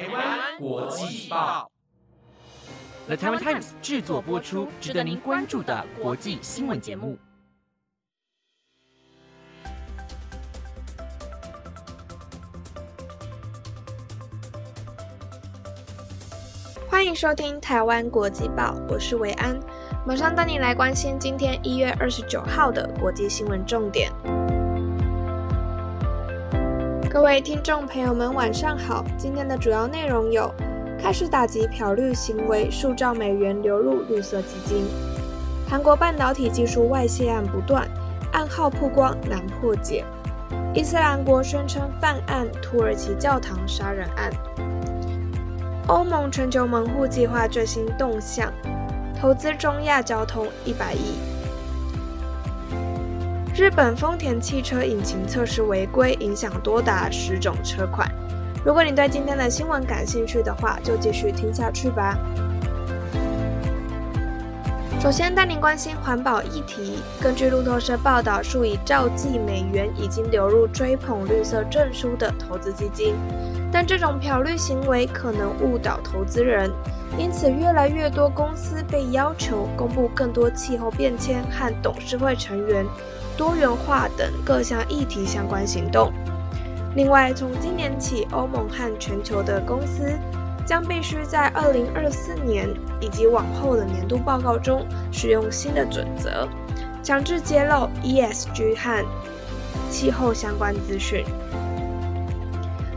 台湾国际报，The Taiwan Times 制作播出，值得您关注的国际新闻节目。欢迎收听台湾国际报，我是维安，马上带你来关心今天一月二十九号的国际新闻重点。各位听众朋友们，晚上好。今天的主要内容有：开始打击漂绿行为，数兆美元流入绿色基金；韩国半导体技术外泄案不断，暗号曝光难破解；伊斯兰国宣称犯案土耳其教堂杀人案；欧盟全球门户计划最新动向，投资中亚交通一百亿。日本丰田汽车引擎测试违规，影响多达十种车款。如果你对今天的新闻感兴趣的话，就继续听下去吧。首先带您关心环保议题。根据路透社报道，数以兆计美元已经流入追捧绿色证书的投资基金，但这种漂绿行为可能误导投资人，因此越来越多公司被要求公布更多气候变迁和董事会成员。多元化等各项议题相关行动。另外，从今年起，欧盟和全球的公司将必须在2024年以及往后的年度报告中使用新的准则，强制揭露 ESG 和气候相关资讯。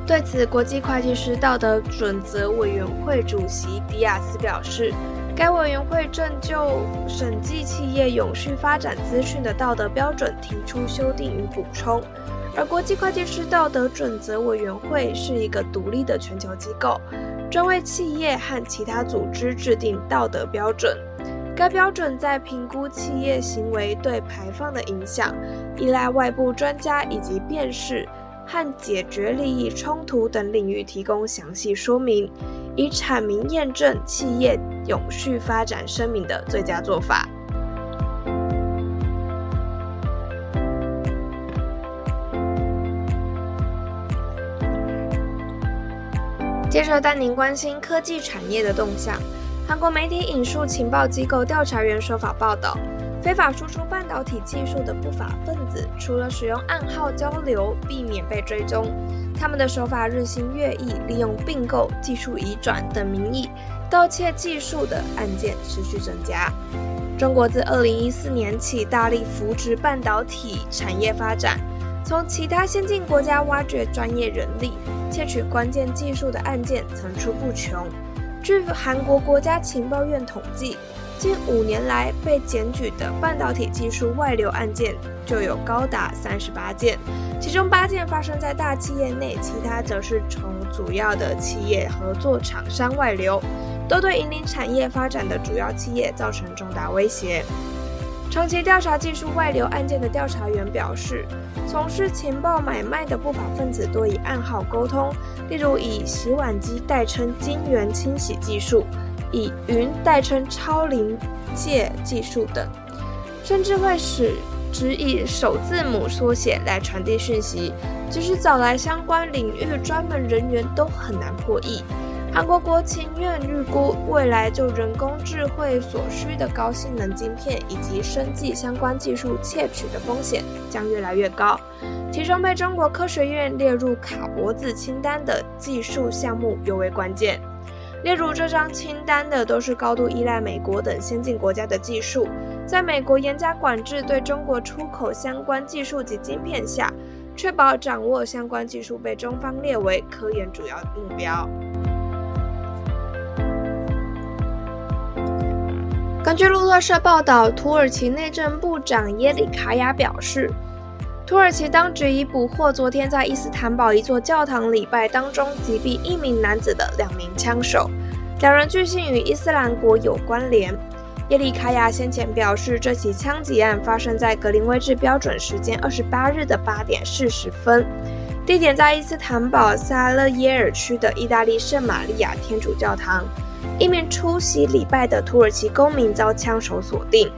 对此，国际会计师道德准则委员会主席迪亚斯表示。该委员会正就审计企业永续发展资讯的道德标准提出修订与补充，而国际会计师道德准则委员会是一个独立的全球机构，专为企业和其他组织制定道德标准。该标准在评估企业行为对排放的影响、依赖外部专家以及辨识和解决利益冲突等领域提供详细说明，以阐明验证企业。永续发展声明的最佳做法。接着带您关心科技产业的动向。韩国媒体引述情报机构调查员说法报道，非法输出半导体技术的不法分子，除了使用暗号交流避免被追踪，他们的手法日新月异，利用并购、技术移转等名义。盗窃技术的案件持续增加。中国自二零一四年起大力扶植半导体产业发展，从其他先进国家挖掘专业人力、窃取关键技术的案件层出不穷。据韩国国家情报院统计，近五年来被检举的半导体技术外流案件就有高达三十八件，其中八件发生在大企业内，其他则是从主要的企业合作厂商外流。都对引领产业发展的主要企业造成重大威胁。长期调查技术外流案件的调查员表示，从事情报买卖的不法分子多以暗号沟通，例如以洗碗机代称晶圆清洗技术，以云代称超临界技术等，甚至会使只以首字母缩写来传递讯息，即使找来相关领域专门人员都很难破译。韩国国情院预估，未来就人工智慧所需的高性能晶片以及生技相关技术窃取的风险将越来越高。其中被中国科学院列入卡脖子清单的技术项目尤为关键。列入这张清单的都是高度依赖美国等先进国家的技术，在美国严加管制对中国出口相关技术及晶片下，确保掌握相关技术被中方列为科研主要目标。根据路透社报道，土耳其内政部长耶里卡亚表示，土耳其当局已捕获昨天在伊斯坦堡一座教堂礼拜当中击毙一名男子的两名枪手，两人据信与伊斯兰国有关联。耶里卡亚先前表示，这起枪击案发生在格林威治标准时间二十八日的八点四十分，地点在伊斯坦堡萨勒耶尔区的意大利圣玛利亚天主教堂。一名出席礼拜的土耳其公民遭枪手锁定。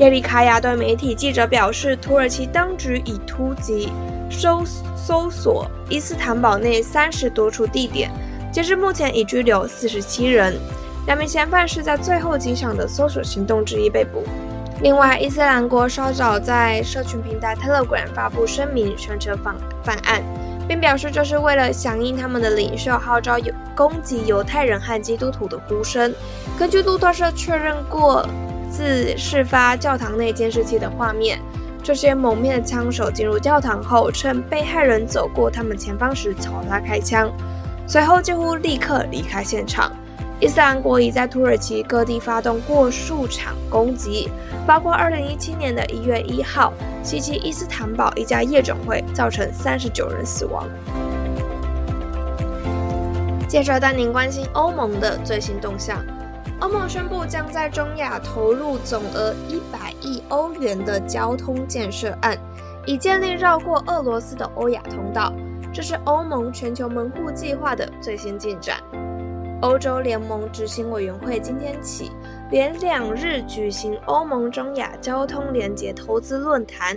耶里卡亚对媒体记者表示，土耳其当局已突击搜搜索伊斯坦堡内三十多处地点，截至目前已拘留四十七人，两名嫌犯是在最后几场的搜索行动之一被捕。另外，伊斯兰国稍早在社群平台 Telegram 发布声明，宣称犯犯案，并表示这是为了响应他们的领袖号召有攻击犹太人和基督徒的呼声。根据路透社确认过。自事发教堂内监视器的画面，这些蒙面的枪手进入教堂后，趁被害人走过他们前方时朝他开枪，随后几乎立刻离开现场。伊斯兰国已在土耳其各地发动过数场攻击，包括2017年的一月一号袭击伊斯坦堡一家夜总会，造成39人死亡。接着带您关心欧盟的最新动向。欧盟宣布将在中亚投入总额一百亿欧元的交通建设案，以建立绕过俄罗斯的欧亚通道。这是欧盟全球门户计划的最新进展。欧洲联盟执行委员会今天起连两日举行欧盟中亚交通联结投资论坛，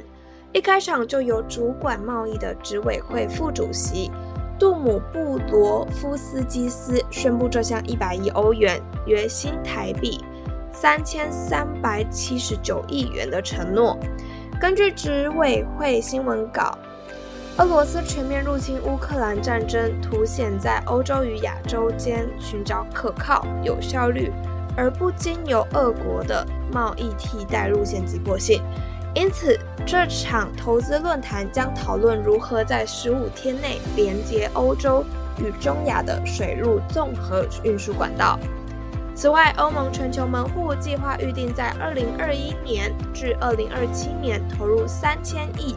一开场就由主管贸易的执委会副主席。杜姆布罗夫斯基斯宣布这项一百亿欧元（约新台币三千三百七十九亿元）的承诺。根据执委会新闻稿，俄罗斯全面入侵乌克兰战争凸显在欧洲与亚洲间寻找可靠、有效率而不经由俄国的贸易替代路线急迫性。因此，这场投资论坛将讨论如何在十五天内连接欧洲与中亚的水陆综合运输管道。此外，欧盟全球门户计划预定在二零二一年至二零二七年投入三千亿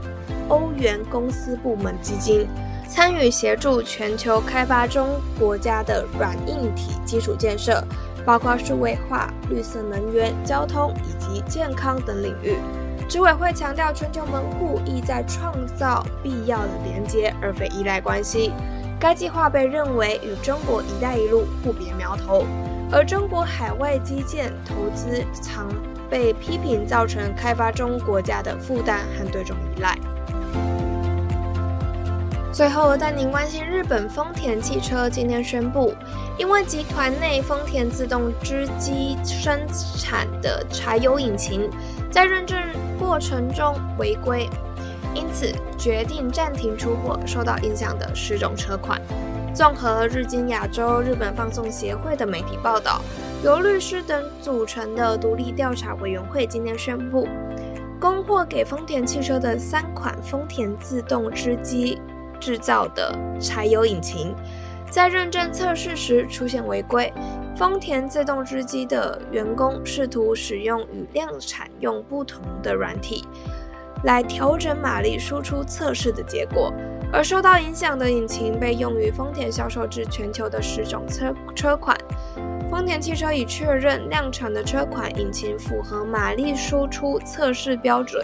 欧元公司部门基金，参与协助全球开发中国家的软硬体基础建设，包括数位化、绿色能源、交通以及健康等领域。执委会强调，全球门户意在创造必要的连接，而非依赖关系。该计划被认为与中国“一带一路”互别苗头，而中国海外基建投资常被批评造成开发中国家的负担和对中依赖。最后带您关心日本丰田汽车今天宣布，因为集团内丰田自动织机生产的柴油引擎在认证。过程中违规，因此决定暂停出货。受到影响的十种车款。综合日经亚洲、日本放送协会的媒体报道，由律师等组成的独立调查委员会今天宣布，供货给丰田汽车的三款丰田自动织机制造的柴油引擎，在认证测试时出现违规。丰田自动织机的员工试图使用与量产用不同的软体来调整马力输出测试的结果，而受到影响的引擎被用于丰田销售至全球的十种车车款。丰田汽车已确认量产的车款引擎符合马力输出测试标准，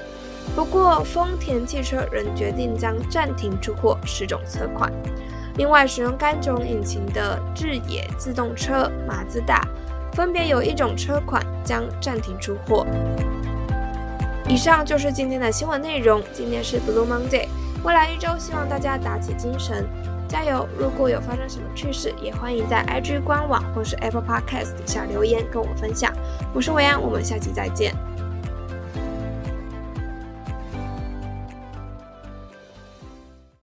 不过丰田汽车仍决定将暂停出货十种车款。另外，使用该种引擎的日野自动车、马自达，分别有一种车款将暂停出货。以上就是今天的新闻内容。今天是 Blue Monday，未来一周希望大家打起精神，加油！如果有发生什么趣事，也欢迎在 IG 官网或是 Apple Podcast 底下留言跟我分享。我是维安，我们下期再见。